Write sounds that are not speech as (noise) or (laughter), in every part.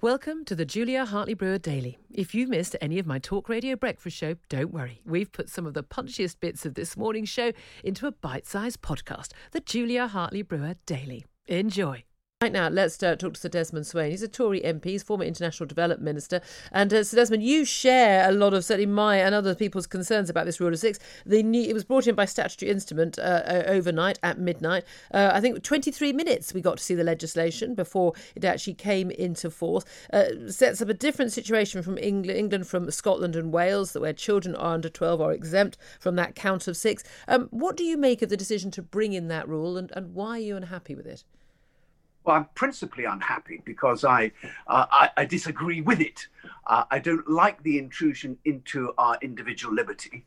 Welcome to the Julia Hartley Brewer Daily. If you missed any of my talk radio breakfast show, don't worry. We've put some of the punchiest bits of this morning's show into a bite sized podcast, the Julia Hartley Brewer Daily. Enjoy. Right now, let's uh, talk to Sir Desmond Swayne. He's a Tory MP, he's former International Development Minister. And uh, Sir Desmond, you share a lot of certainly my and other people's concerns about this Rule of Six. The new, it was brought in by statutory instrument uh overnight at midnight. Uh, I think 23 minutes we got to see the legislation before it actually came into force. Uh, sets up a different situation from England, England, from Scotland and Wales, that where children are under 12 are exempt from that count of six. Um, what do you make of the decision to bring in that rule, and, and why are you unhappy with it? Well, I'm principally unhappy because I, uh, I, I, disagree with it. Uh, I don't like the intrusion into our individual liberty.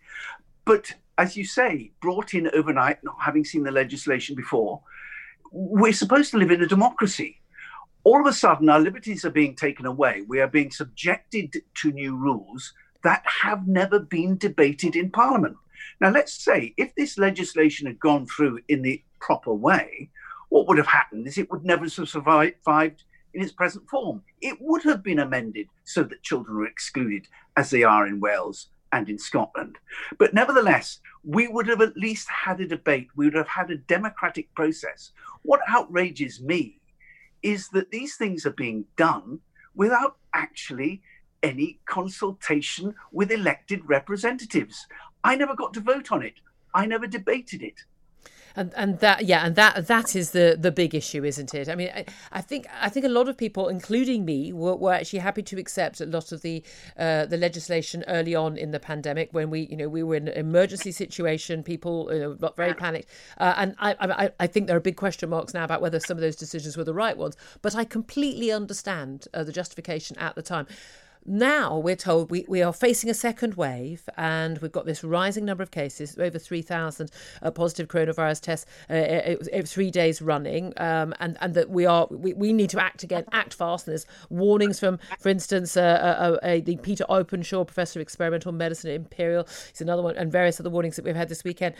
But as you say, brought in overnight, not having seen the legislation before, we're supposed to live in a democracy. All of a sudden, our liberties are being taken away. We are being subjected to new rules that have never been debated in Parliament. Now, let's say if this legislation had gone through in the proper way, what would have happened is it would never have survived in its present form. It would have been amended so that children were excluded, as they are in Wales and in Scotland. But nevertheless, we would have at least had a debate. We would have had a democratic process. What outrages me is that these things are being done without actually any consultation with elected representatives. I never got to vote on it. I never debated it and and that yeah and that that is the the big issue isn't it? I mean i, I think i think a lot of people including me were, were actually happy to accept a lot of the uh, the legislation early on in the pandemic when we you know we were in an emergency situation people you know, got very panicked. Uh, and I, I i think there are big question marks now about whether some of those decisions were the right ones. But i completely understand uh, the justification at the time now we're told we, we are facing a second wave and we've got this rising number of cases, over 3,000 uh, positive coronavirus tests uh, uh, uh, three days running, um, and, and that we are we, we need to act again, act fast. And there's warnings from, for instance, uh, uh, the Peter Openshaw, Professor of Experimental Medicine at Imperial, he's another one, and various other warnings that we've had this weekend.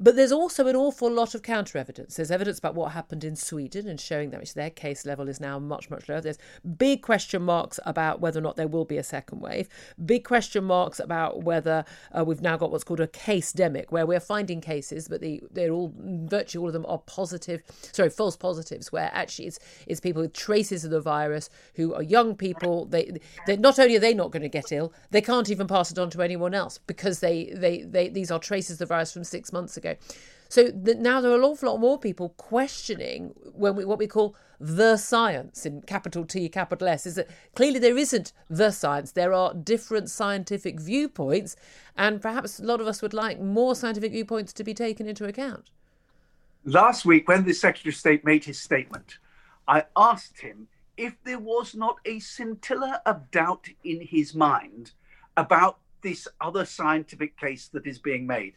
But there's also an awful lot of counter evidence. There's evidence about what happened in Sweden and showing that their case level is now much, much lower. There's big question marks about whether or not there will be a second wave. Big question marks about whether uh, we've now got what's called a case demic, where we're finding cases, but the, they're all virtually all of them are positive, sorry, false positives, where actually it's it's people with traces of the virus who are young people. They they not only are they not going to get ill, they can't even pass it on to anyone else because they they, they these are traces of the virus from six months ago ago. So the, now there are an awful lot more people questioning when we, what we call the science in capital T, capital S. Is that clearly there isn't the science. There are different scientific viewpoints, and perhaps a lot of us would like more scientific viewpoints to be taken into account. Last week, when the Secretary of State made his statement, I asked him if there was not a scintilla of doubt in his mind about this other scientific case that is being made.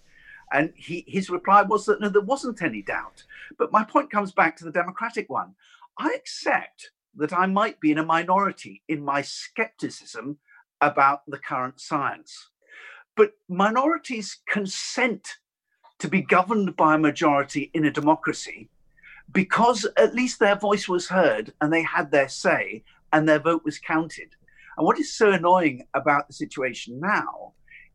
And he, his reply was that no, there wasn't any doubt. But my point comes back to the democratic one. I accept that I might be in a minority in my skepticism about the current science. But minorities consent to be governed by a majority in a democracy because at least their voice was heard and they had their say and their vote was counted. And what is so annoying about the situation now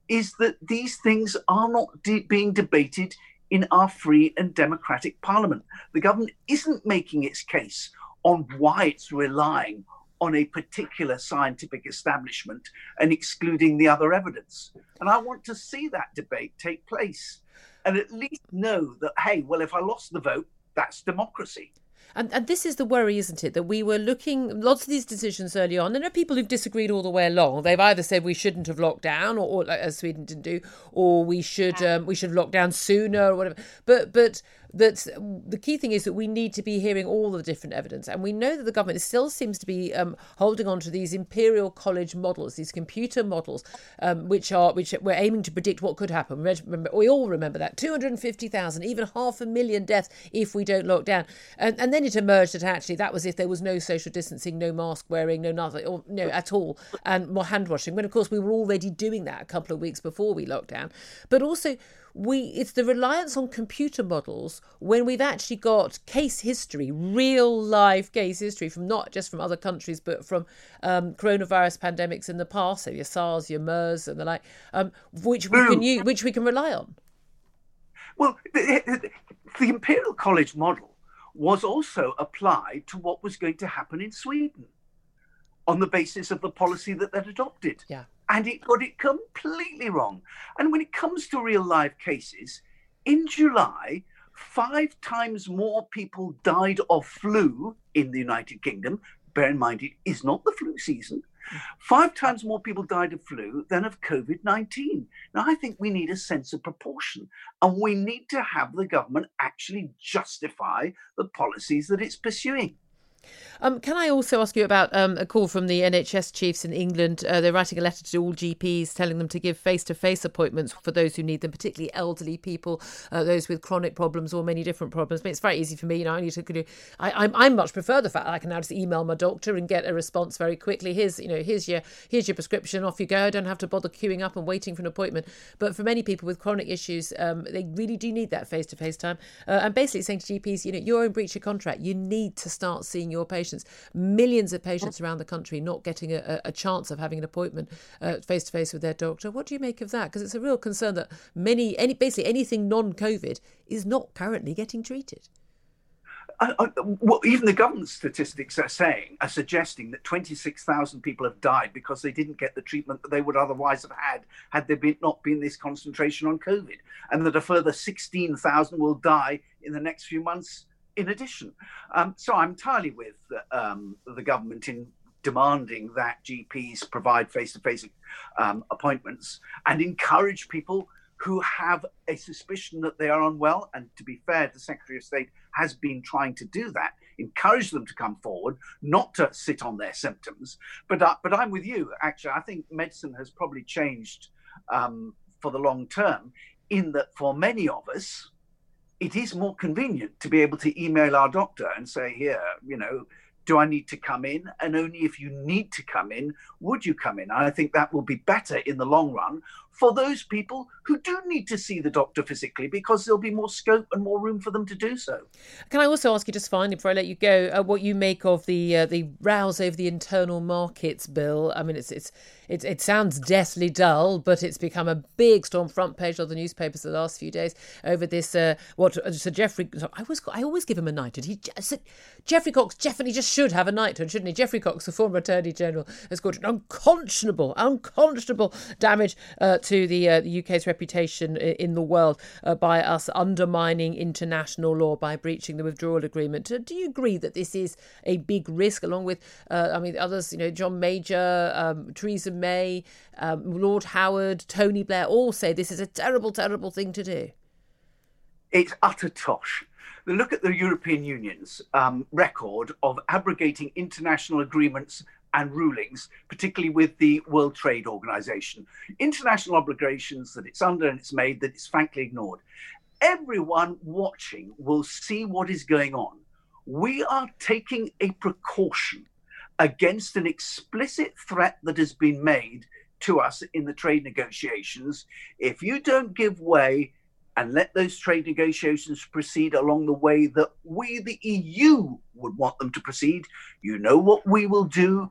is that these things are not de- being debated in our free and democratic parliament. The government isn't making its case on why it's relying on a particular scientific establishment and excluding the other evidence. And I want to see that debate take place and at least know that, hey, well, if I lost the vote, that's democracy. And, and this is the worry, isn't it? That we were looking lots of these decisions early on, and there are people who've disagreed all the way along. They've either said we shouldn't have locked down, or, or as Sweden didn't do, or we should um, we should have locked down sooner, or whatever. But but that the key thing is that we need to be hearing all the different evidence, and we know that the government still seems to be um, holding on to these imperial college models, these computer models, um, which are which we're aiming to predict what could happen. We all remember that two hundred and fifty thousand, even half a million deaths if we don't lock down, and, and then it emerged that actually that was if there was no social distancing, no mask wearing, no nothing, or no at all, and more hand washing. When of course we were already doing that a couple of weeks before we locked down, but also we it's the reliance on computer models when we've actually got case history, real life case history from not just from other countries but from um, coronavirus pandemics in the past, so your SARS, your MERS, and the like, um, which we can use, which we can rely on. Well, the, the Imperial College model was also applied to what was going to happen in Sweden on the basis of the policy that they'd adopted. Yeah and it got it completely wrong. And when it comes to real life cases, in July, five times more people died of flu in the United Kingdom. Bear in mind, it is not the flu season. Five times more people died of flu than of COVID 19. Now, I think we need a sense of proportion and we need to have the government actually justify the policies that it's pursuing. Um, can I also ask you about um, a call from the NHS chiefs in England? Uh, they're writing a letter to all GPs telling them to give face to face appointments for those who need them, particularly elderly people, uh, those with chronic problems or many different problems. But it's very easy for me. You know, I need to. I, I, I much prefer the fact that I can now just email my doctor and get a response very quickly. Here's you know here's your here's your prescription. Off you go. I don't have to bother queuing up and waiting for an appointment. But for many people with chronic issues, um, they really do need that face to face time. Uh, and basically saying to GPs, you know, you're in breach of contract. You need to start seeing your patients millions of patients around the country not getting a, a chance of having an appointment face to face with their doctor. What do you make of that? Because it's a real concern that many, any basically anything non-COVID is not currently getting treated. I, I, well, even the government statistics are saying are suggesting that 26,000 people have died because they didn't get the treatment that they would otherwise have had had there been, not been this concentration on COVID, and that a further 16,000 will die in the next few months in addition. Um, so I'm entirely with um, the government in demanding that GPs provide face to face appointments and encourage people who have a suspicion that they are unwell. And to be fair, the Secretary of State has been trying to do that, encourage them to come forward, not to sit on their symptoms. But uh, but I'm with you. Actually, I think medicine has probably changed um, for the long term, in that for many of us, it is more convenient to be able to email our doctor and say, here, you know, do I need to come in? And only if you need to come in, would you come in? I think that will be better in the long run for those people who do need to see the doctor physically because there'll be more scope and more room for them to do so. Can I also ask you just finally before I let you go uh, what you make of the uh, the rows over the internal markets bill? I mean, it's it's it, it sounds deathly dull, but it's become a big storm front page of the newspapers the last few days over this. Uh, what uh, Sir Geoffrey? I always I always give him a knighthood. He Sir, Geoffrey Cox definitely just should have a knighthood, shouldn't he? Geoffrey Cox, the former Attorney General, has got an unconscionable, unconscionable damage uh, to the, uh, the UK's reputation in the world uh, by us undermining international law by breaching the withdrawal agreement. Do you agree that this is a big risk, along with, uh, I mean, others, you know, John Major, um, Theresa May, um, Lord Howard, Tony Blair, all say this is a terrible, terrible thing to do? It's utter tosh look at the European Union's um, record of abrogating international agreements and rulings, particularly with the World Trade Organization. International obligations that it's under and it's made that it's frankly ignored. Everyone watching will see what is going on. We are taking a precaution against an explicit threat that has been made to us in the trade negotiations. If you don't give way and let those trade negotiations proceed along the way that we, the EU, would want them to proceed, you know what we will do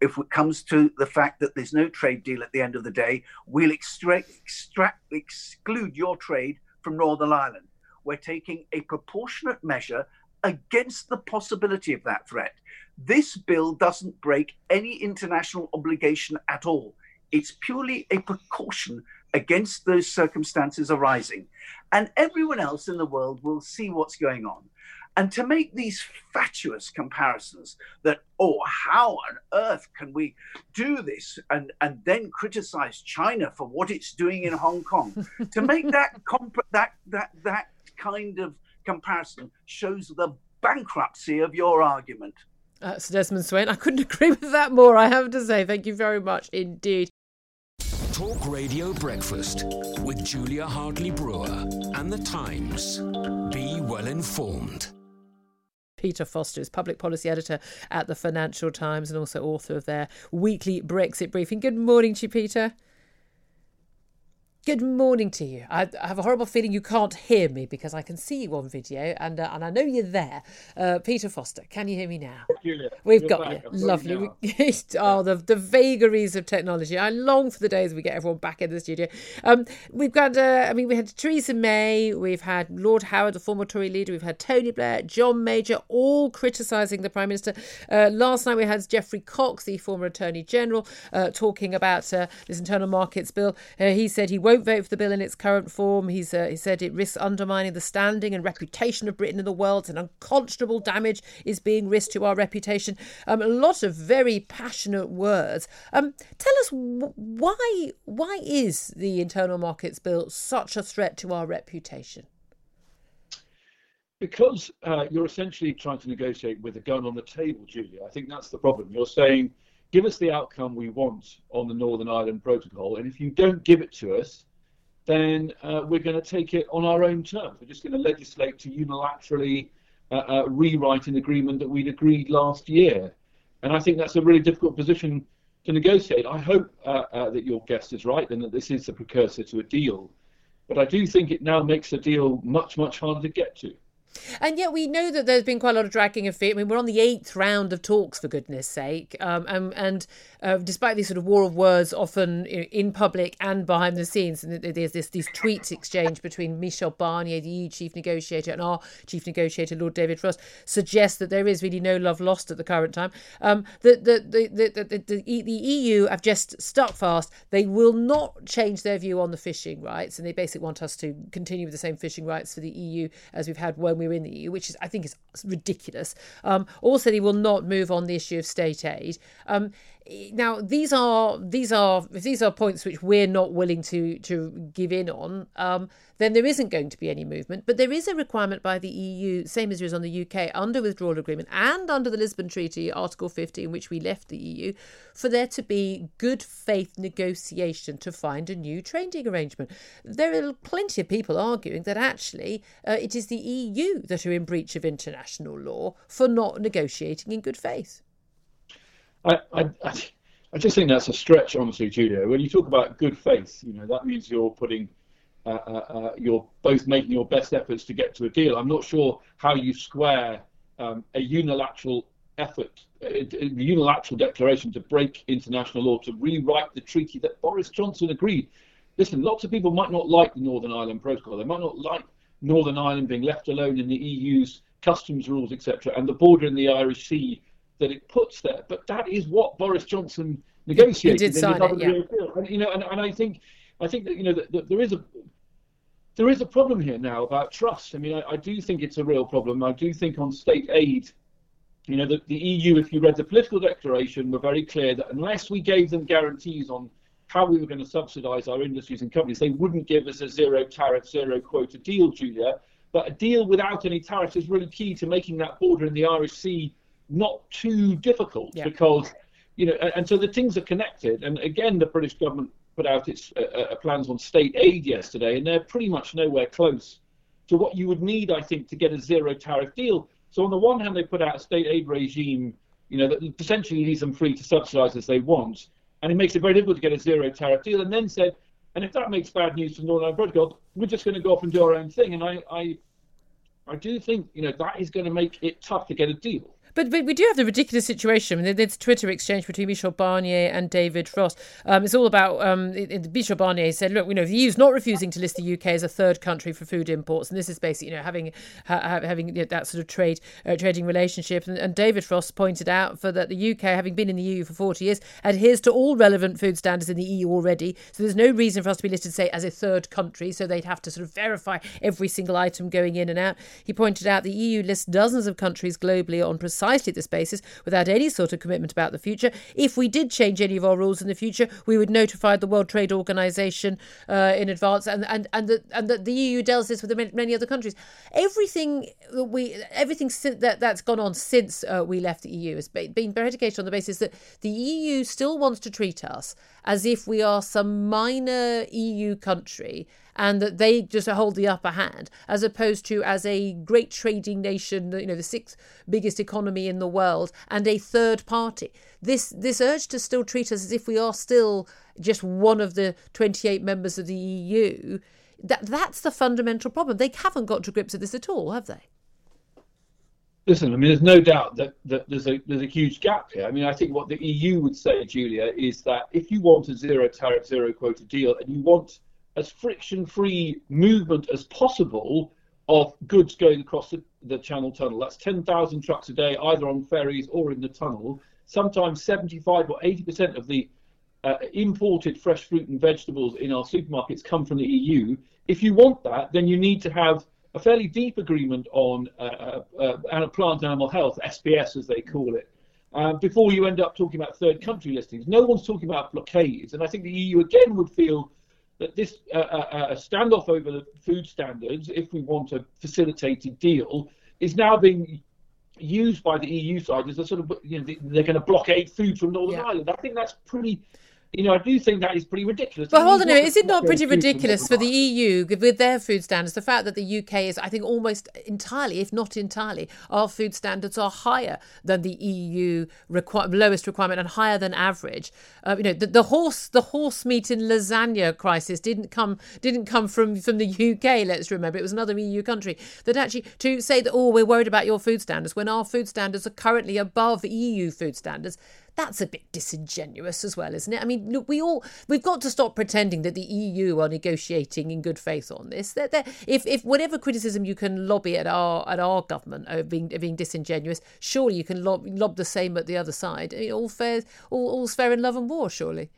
if it comes to the fact that there's no trade deal at the end of the day, we'll extract, extract, exclude your trade from Northern Ireland. We're taking a proportionate measure against the possibility of that threat. This bill doesn't break any international obligation at all. It's purely a precaution against those circumstances arising. And everyone else in the world will see what's going on. And to make these fatuous comparisons that, oh, how on earth can we do this and, and then criticize China for what it's doing in Hong Kong, (laughs) to make that, comp- that, that, that kind of comparison shows the bankruptcy of your argument. Uh, Sir Desmond Swayne, I couldn't (laughs) agree with that more, I have to say. Thank you very much indeed. Talk Radio Breakfast with Julia Hartley Brewer and The Times. Be well informed. Peter Foster is public policy editor at the Financial Times and also author of their weekly Brexit briefing. Good morning to you, Peter. Good morning to you. I, I, have a horrible feeling you can't hear me because I can see you on video and uh, and I know you're there. Uh, Peter Foster, can you hear me now? Julia, We've got back. you. I'm Lovely. (laughs) oh, the, the vagaries of technology. I long for the days we get everyone back in the studio. Um, we've got, uh, I mean, we had Theresa May, we've had Lord Howard, the former Tory leader, we've had Tony Blair, John Major, all criticising the Prime Minister. Uh, last night we had Geoffrey Cox, the former Attorney General, uh, talking about uh, this internal markets bill. he said he won't won't vote for the bill in its current form. He's uh, he said it risks undermining the standing and reputation of Britain in the world, and unconscionable damage is being risked to our reputation. Um, a lot of very passionate words. Um, tell us why why is the internal markets bill such a threat to our reputation? Because uh, you're essentially trying to negotiate with a gun on the table, Julia. I think that's the problem. You're saying give us the outcome we want on the Northern Ireland Protocol, and if you don't give it to us, then uh, we're going to take it on our own terms. We're just going to legislate to unilaterally uh, uh, rewrite an agreement that we'd agreed last year. And I think that's a really difficult position to negotiate. I hope uh, uh, that your guest is right and that this is the precursor to a deal. But I do think it now makes a deal much, much harder to get to. And yet we know that there's been quite a lot of dragging of feet. I mean, we're on the eighth round of talks, for goodness sake. Um, and, and uh, despite these sort of war of words, often in public and behind the scenes, and there's this these tweets exchange between Michel Barnier, the EU chief negotiator, and our chief negotiator, Lord David Frost, suggests that there is really no love lost at the current time. Um, the, the, the, the, the, the, the EU have just stuck fast. They will not change their view on the fishing rights, and they basically want us to continue with the same fishing rights for the EU as we've had when we were in the EU, which is I think is ridiculous. Um, also, they will not move on the issue of state aid. Um, now these are these are these are points which we're not willing to to give in on um, then there isn't going to be any movement. But there is a requirement by the EU same as there is on the UK under withdrawal agreement and under the Lisbon Treaty article 50 in which we left the EU for there to be good faith negotiation to find a new trading arrangement. There are plenty of people arguing that actually uh, it is the EU that are in breach of international law for not negotiating in good faith. I, I, I just think that's a stretch, honestly, Julia. When you talk about good faith, you know that means you're putting, Uh, uh, uh, you're both making your best efforts to get to a deal. I'm not sure how you square um, a unilateral effort, a, a unilateral declaration to break international law, to rewrite the treaty that Boris Johnson agreed. Listen, lots of people might not like the Northern Ireland Protocol. They might not like Northern Ireland being left alone in the EU's customs rules, etc., and the border in the Irish Sea that it puts there. But that is what Boris Johnson negotiated. He did sign it, yeah. And, you know, and, and I think I think that you know that, that, there is a there is a problem here now about trust. I mean, I, I, do think it's a real problem. I do think on state aid, you know, the, the EU, if you read the political declaration, were very clear that unless we gave them guarantees on how we were going to subsidise our industries and companies, they wouldn't give us a zero tariff, zero quota deal, Julia. But a deal without any tariffs is really key to making that border in the Irish Sea not too difficult yeah. because you know, and, so the things are connected. And again, the British government put out its uh, uh, plans on state aid yesterday, and they're pretty much nowhere close to what you would need, I think, to get a zero tariff deal. So on the one hand, they put out a state aid regime, you know, that essentially leaves them free to subsidise as they want, and it makes it very difficult to get a zero tariff deal. And then said, and if that makes bad news for Northern Ireland we're just going to go off and do our own thing. And I, I, I do think, you know, that is going to make it tough to get a deal. But, we do have the ridiculous situation. There's Twitter exchange between Michel Barnier and David Frost. Um, it's all about um, Michel Barnier said, look, you know, the EU's not refusing to list the UK as a third country for food imports, and this is basically, you know, having ha, having you know, that sort of trade uh, trading relationship. And, and, David Frost pointed out for that the UK, having been in the EU for 40 years, adheres to all relevant food standards in the EU already. So there's no reason for us to be listed, say, as a third country. So they'd have to sort of verify every single item going in and out. He pointed out the EU lists dozens of countries globally on precisely this basis without any sort of commitment about the future. If we did change any of our rules in the future, we would notify the World Trade Organization uh, in advance, and and and the, and the, the EU deals this with many other countries. Everything that we everything that that's gone on since uh, we left the EU has been predicated on the basis that the EU still wants to treat us as if we are some minor EU country and that they just hold the upper hand, as opposed to as a great trading nation, you know, the sixth biggest economy in the world, and a third party. This this urge to still treat us as if we are still just one of the 28 members of the EU. That that's the fundamental problem. They haven't got to grips with this at all, have they? Listen, I mean, there's no doubt that, that there's a there's a huge gap here. I mean, I think what the EU would say, Julia, is that if you want a zero tariff, zero quota deal, and you want as friction-free movement as possible of goods going across the, the Channel Tunnel. That's 10,000 trucks a day, either on ferries or in the tunnel. Sometimes 75 or 80% of the uh, imported fresh fruit and vegetables in our supermarkets come from the EU. If you want that, then you need to have a fairly deep agreement on uh, uh, uh plant animal health, SPS as they call it, uh, before you end up talking about third country listings. No one's talking about blockades, and I think the EU again would feel that this uh, uh, standoff over the food standards, if we want a facilitated deal, is now being used by the EU side as a sort of you know they're going to blockade food from Northern yeah. Ireland. I think that's pretty you know, I do think that is pretty ridiculous. But hold on a minute, is it not pretty ridiculous for the EU with their food standards? The fact that the UK is, I think, almost entirely, if not entirely, our food standards are higher than the EU requ- lowest requirement and higher than average. Uh, you know, the, the, horse, the horse meat and lasagna crisis didn't come didn't come from from the UK. Let's remember, it was another EU country that actually to say that oh, we're worried about your food standards when our food standards are currently above EU food standards that's a bit disingenuous as well, isn't it? I mean, look, we all we've got to stop pretending that the EU are negotiating in good faith on this. They're, they're, if if whatever criticism you can lobby at our at our government of being of being disingenuous, surely you can lob, lob the same at the other side. I mean, all fair, all, all's fair in love and war, surely.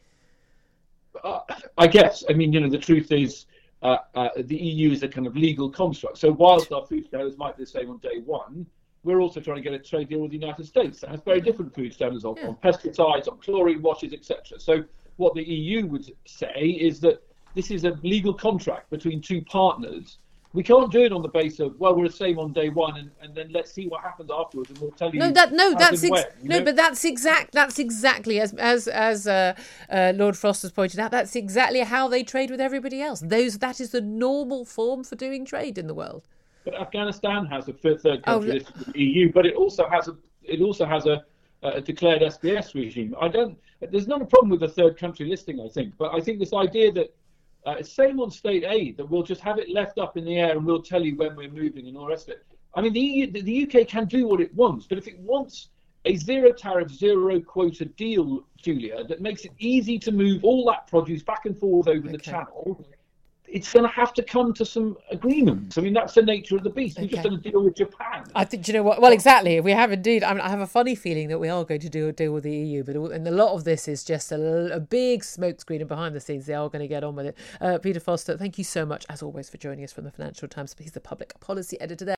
Uh, I guess. I mean, you know, the truth is. Uh, uh, the EU is a kind of legal construct. So whilst our food standards might be the same on day one, we're also trying to get a trade deal with the United States that has very different food standards on, yeah. on pesticides, on chlorine washes, etc. So what the EU would say is that this is a legal contract between two partners. We can't do it on the basis of well, we're the same on day one, and, and then let's see what happens afterwards, and we'll tell you. No, that no, that's ex- when, no, know? but that's exact. That's exactly as as as uh, uh, Lord Frost has pointed out. That's exactly how they trade with everybody else. Those that is the normal form for doing trade in the world. But Afghanistan has a third country oh, the EU, but it also has a it also has a, a declared SPS regime. I don't. There's not a problem with the third country listing, I think, but I think this idea that uh, same on state aid that we'll just have it left up in the air and we'll tell you when we're moving and all the rest of it. I mean, the, EU, the UK can do what it wants, but if it wants a zero tariff, zero quota deal, Julia, that makes it easy to move all that produce back and forth over okay. the channel, it's going to have to come to some agreements. I mean, that's the nature of the beast. We're just going to deal with Japan. I think you know what. Well, exactly. We have indeed. I, mean, I have a funny feeling that we are going to do a deal with the EU, but and a lot of this is just a, a big smokescreen, and behind the scenes, they are going to get on with it. Uh, Peter Foster, thank you so much as always for joining us from the Financial Times. He's the public policy editor there.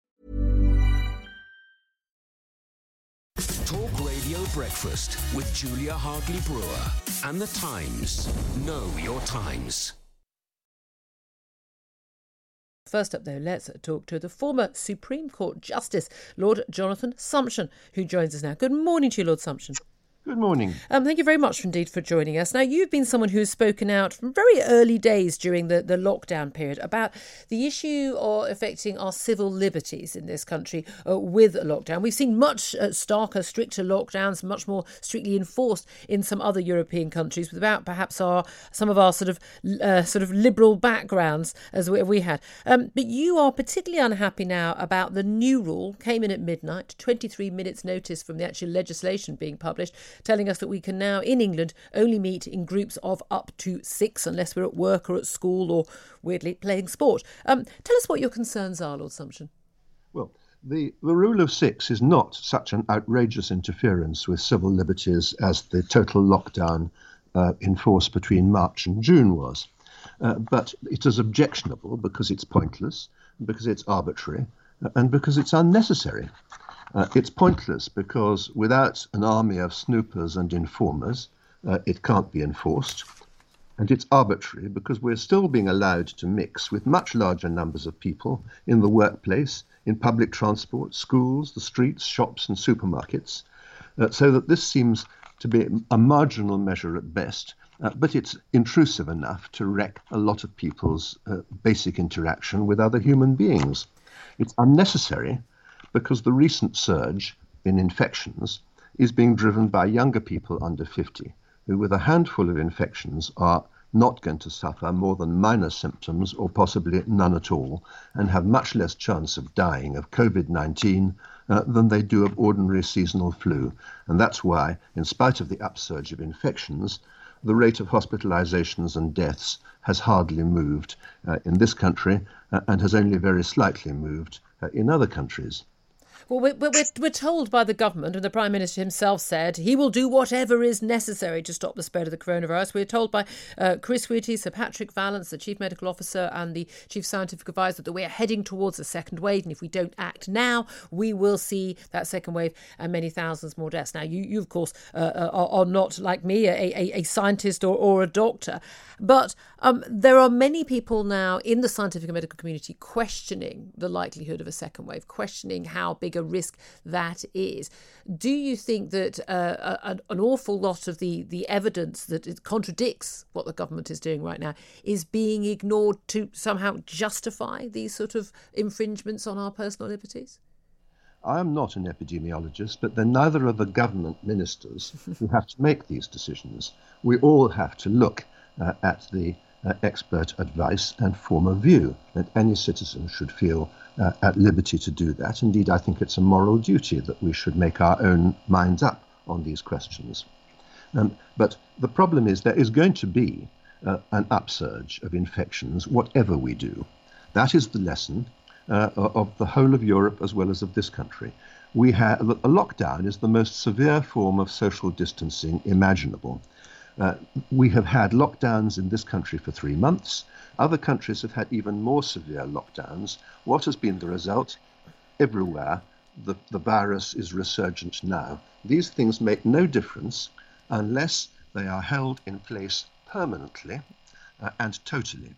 Breakfast with Julia Hartley Brewer and the Times. Know your times. First up, though, let's talk to the former Supreme Court Justice, Lord Jonathan Sumption, who joins us now. Good morning to you, Lord Sumption. Good morning. Um, thank you very much indeed for joining us. Now, you've been someone who's spoken out from very early days during the, the lockdown period about the issue of affecting our civil liberties in this country uh, with a lockdown. We've seen much uh, starker, stricter lockdowns, much more strictly enforced in some other European countries, without perhaps our some of our sort of uh, sort of liberal backgrounds as we, we had. Um, but you are particularly unhappy now about the new rule. Came in at midnight, 23 minutes notice from the actual legislation being published telling us that we can now, in England, only meet in groups of up to six unless we're at work or at school or, weirdly, playing sport. Um, tell us what your concerns are, Lord Sumption. Well, the, the rule of six is not such an outrageous interference with civil liberties as the total lockdown uh, in force between March and June was. Uh, but it is objectionable because it's pointless, because it's arbitrary, uh, and because it's unnecessary. Uh, it's pointless because without an army of snoopers and informers, uh, it can't be enforced. And it's arbitrary because we're still being allowed to mix with much larger numbers of people in the workplace, in public transport, schools, the streets, shops, and supermarkets. Uh, so that this seems to be a marginal measure at best, uh, but it's intrusive enough to wreck a lot of people's uh, basic interaction with other human beings. It's unnecessary because the recent surge in infections is being driven by younger people under 50 who, with a handful of infections, are not going to suffer more than minor symptoms or possibly none at all and have much less chance of dying of COVID 19 uh, than they do of ordinary seasonal flu. And that's why, in spite of the upsurge of infections, the rate of hospitalizations and deaths has hardly moved uh, in this country uh, and has only very slightly moved uh, in other countries. Well, we're, we're, we're told by the government, and the Prime Minister himself said he will do whatever is necessary to stop the spread of the coronavirus. We're told by uh, Chris Whitty, Sir Patrick Vallance, the Chief Medical Officer and the Chief Scientific Advisor, that we're heading towards a second wave. And if we don't act now, we will see that second wave and many thousands more deaths. Now, you, you of course, uh, uh are, are, not like me, a, a, a scientist or, or, a doctor. But um, there are many people now in the scientific and medical community questioning the likelihood of a second wave, questioning how big a a risk that is. Do you think that uh, a, an awful lot of the, the evidence that it contradicts what the government is doing right now is being ignored to somehow justify these sort of infringements on our personal liberties? I am not an epidemiologist, but then neither are the government ministers (laughs) who have to make these decisions. We all have to look uh, at the uh, expert advice and form a view that any citizen should feel uh, at liberty to do that. Indeed, I think it's a moral duty that we should make our own minds up on these questions. Um, but the problem is there is going to be uh, an upsurge of infections, whatever we do. That is the lesson uh, of the whole of Europe as well as of this country. We have a lockdown is the most severe form of social distancing imaginable. Uh, we have had lockdowns in this country for three months. Other countries have had even more severe lockdowns. What has been the result? Everywhere, the, the virus is resurgent now. These things make no difference unless they are held in place permanently uh, and totally.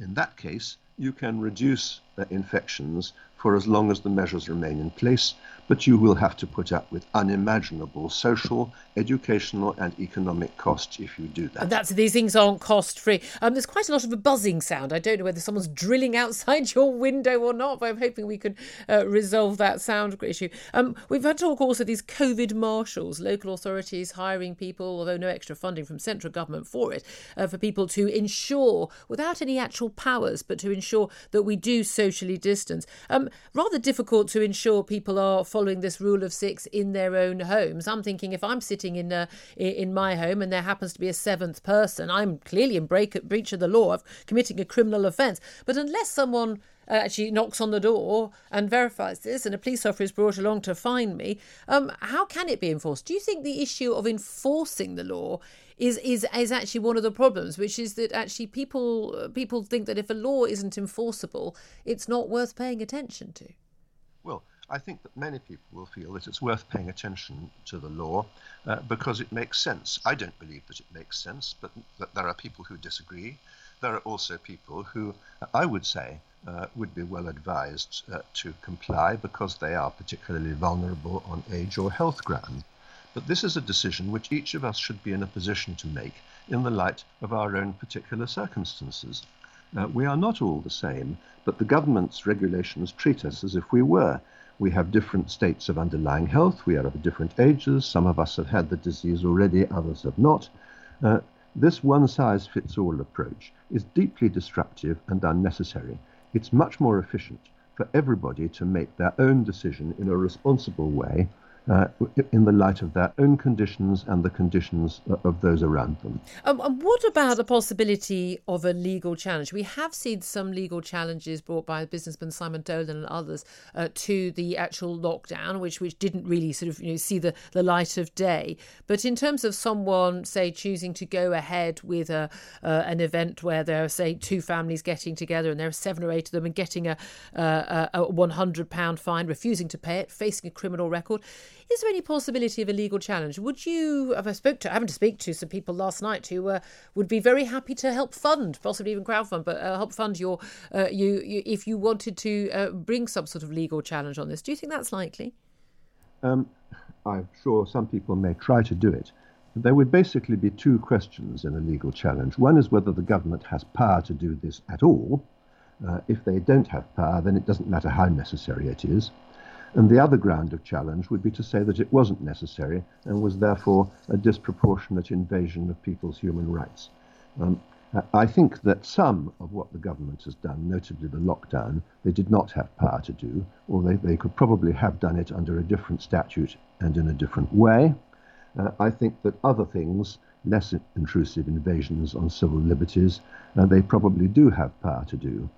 In that case, you can reduce uh, infections for as long as the measures remain in place, but you will have to put up with unimaginable social, educational, and economic costs if you do that. And that's these things aren't cost free. Um, there's quite a lot of a buzzing sound. I don't know whether someone's drilling outside (laughs) your window or not, but I'm hoping we can uh, resolve that sound issue. Um, we've had talk also these COVID marshals, local authorities hiring people, although no extra funding from central government for it, uh, for people to ensure, without any actual powers, but to ensure that we do socially distance. Um, rather difficult to ensure people are following this rule of six in their own homes. I'm thinking if I'm sitting in uh, in my home and there happens to be a seventh person, I'm clearly in break, breach of the law of committing a criminal offence. But unless someone uh, actually knocks on the door and verifies this, and a police officer is brought along to find me, um, how can it be enforced? Do you think the issue of enforcing the law is is is actually one of the problems, which is that actually people people think that if a law isn't enforceable, it's not worth paying attention to. Well, I think that many people will feel that it's worth paying attention to the law uh, because it makes sense. I don't believe that it makes sense, but that there are people who disagree. There are also people who, I would say, uh, would be well advised uh, to comply because they are particularly vulnerable on age or health grounds. But this is a decision which each of us should be in a position to make in the light of our own particular circumstances. Uh, we are not all the same, but the government's regulations treat us as if we were. We have different states of underlying health, we are of different ages, some of us have had the disease already, others have not. Uh, this one size fits all approach is deeply destructive and unnecessary. It's much more efficient for everybody to make their own decision in a responsible way uh, in the light of their own conditions and the conditions of those around them. Um, and what about the possibility of a legal challenge? We have seen some legal challenges brought by businessman Simon Dolan and others uh, to the actual lockdown, which which didn't really sort of you know see the, the light of day. But in terms of someone, say, choosing to go ahead with a uh, an event where there are say two families getting together and there are seven or eight of them and getting a, a, a one hundred pound fine, refusing to pay it, facing a criminal record is there any possibility of a legal challenge? Would you? I spoke to, I happened to speak to some people last night who uh, would be very happy to help fund, possibly even crowdfund, but uh, help fund your uh, you, you, if you wanted to uh, bring some sort of legal challenge on this. Do you think that's likely? Um, I'm sure some people may try to do it. There would basically be two questions in a legal challenge. One is whether the government has power to do this at all. Uh, if they don't have power, then it doesn't matter how necessary it is. And the other ground of challenge would be to say that it wasn't necessary and was therefore a disproportionate invasion of people's human rights. Um, I think that some of what the government has done, notably the lockdown, they did not have power to do, or they, they could probably have done it under a different statute and in a different way. Uh, I think that other things, less intrusive invasions on civil liberties, uh, they probably do have power to do.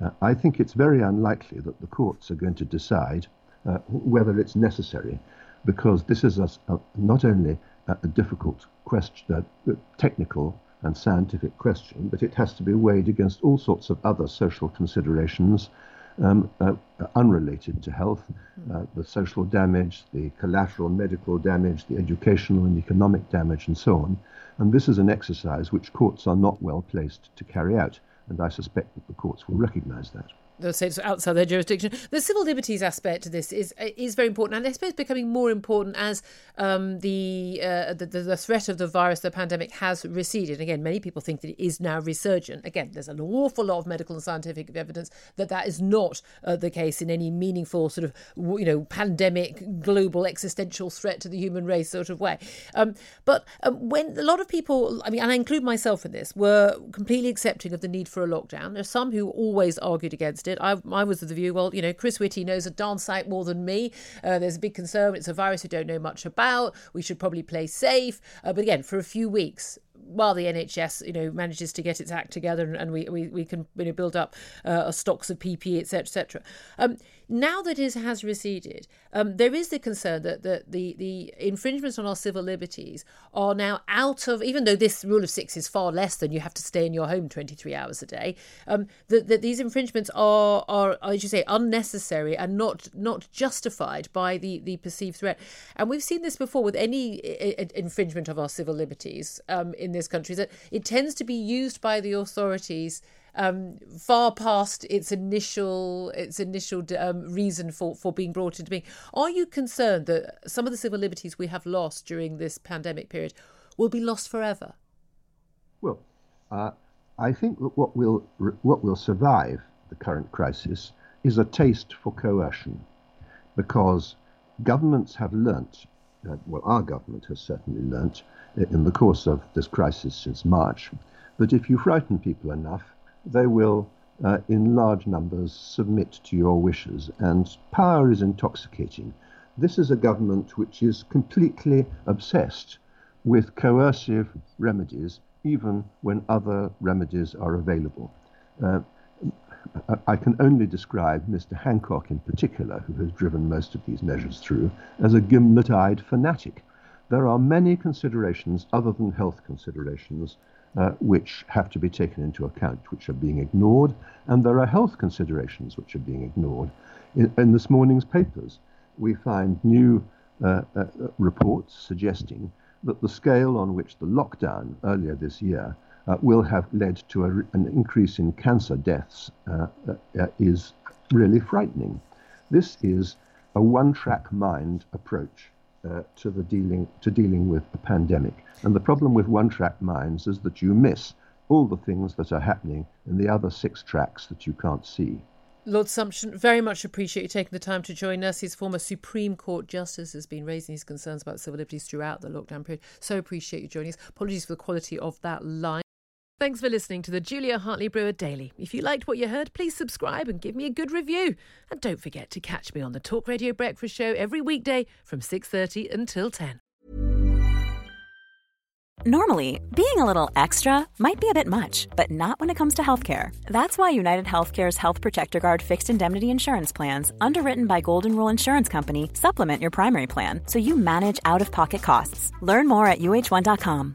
Uh, I think it's very unlikely that the courts are going to decide uh, whether it's necessary, because this is a, a, not only a, a difficult question, a technical and scientific question, but it has to be weighed against all sorts of other social considerations um, uh, unrelated to health, uh, the social damage, the collateral medical damage, the educational and economic damage, and so on. And this is an exercise which courts are not well placed to carry out, and I suspect that the courts will recognize that the states outside their jurisdiction. The civil liberties aspect to this is is very important, and I suppose becoming more important as um, the, uh, the, the threat of the virus, the pandemic, has receded. Again, many people think that it is now resurgent. Again, there's an awful lot of medical and scientific evidence that that is not uh, the case in any meaningful sort of you know pandemic, global existential threat to the human race sort of way. Um, but um, when a lot of people, I mean, and I include myself in this, were completely accepting of the need for a lockdown. There are some who always argued against it. I, I was of the view, well, you know, Chris Whitty knows a darn sight more than me. Uh, there's a big concern. It's a virus we don't know much about. We should probably play safe. Uh, but again, for a few weeks, while the NHS, you know, manages to get its act together and, and we, we, we can you know, build up uh, stocks of PPE, etc., etc. Um, now that it has receded, um, there is the concern that, that the, the infringements on our civil liberties are now out of, even though this rule of six is far less than you have to stay in your home 23 hours a day, um, that, that these infringements are, are, as you say, unnecessary and not not justified by the, the perceived threat. And we've seen this before with any infringement of our civil liberties um, in this country, that it tends to be used by the authorities um, far past its initial its initial um, reason for, for being brought into being. Are you concerned that some of the civil liberties we have lost during this pandemic period will be lost forever? Well, uh, I think that what will what will survive the current crisis is a taste for coercion, because governments have learnt, uh, well, our government has certainly learnt in the course of this crisis since March, that if you frighten people enough, they will, uh, in large numbers, submit to your wishes, and power is intoxicating. This is a government which is completely obsessed with coercive remedies, even when other remedies are available. Uh, I can only describe Mr. Hancock in particular, who has driven most of these measures through, as a gimlet eyed fanatic. There are many considerations other than health considerations uh, which have to be taken into account, which are being ignored, and there are health considerations which are being ignored. In, in this morning's papers, we find new uh, uh, reports suggesting that the scale on which the lockdown earlier this year uh, will have led to a, an increase in cancer deaths uh, uh, is really frightening. This is a one-track mind approach uh, to the dealing to dealing with a pandemic. And the problem with one-track minds is that you miss all the things that are happening in the other six tracks that you can't see. Lord Sumption, very much appreciate you taking the time to join us. His former Supreme Court Justice has been raising his concerns about civil liberties throughout the lockdown period. So appreciate you joining us. Apologies for the quality of that line. Thanks for listening to the Julia Hartley Brewer Daily. If you liked what you heard, please subscribe and give me a good review. And don't forget to catch me on the Talk Radio Breakfast Show every weekday from 6:30 until 10. Normally, being a little extra might be a bit much, but not when it comes to healthcare. That's why United Healthcare's Health Protector Guard fixed indemnity insurance plans, underwritten by Golden Rule Insurance Company, supplement your primary plan so you manage out-of-pocket costs. Learn more at uh1.com.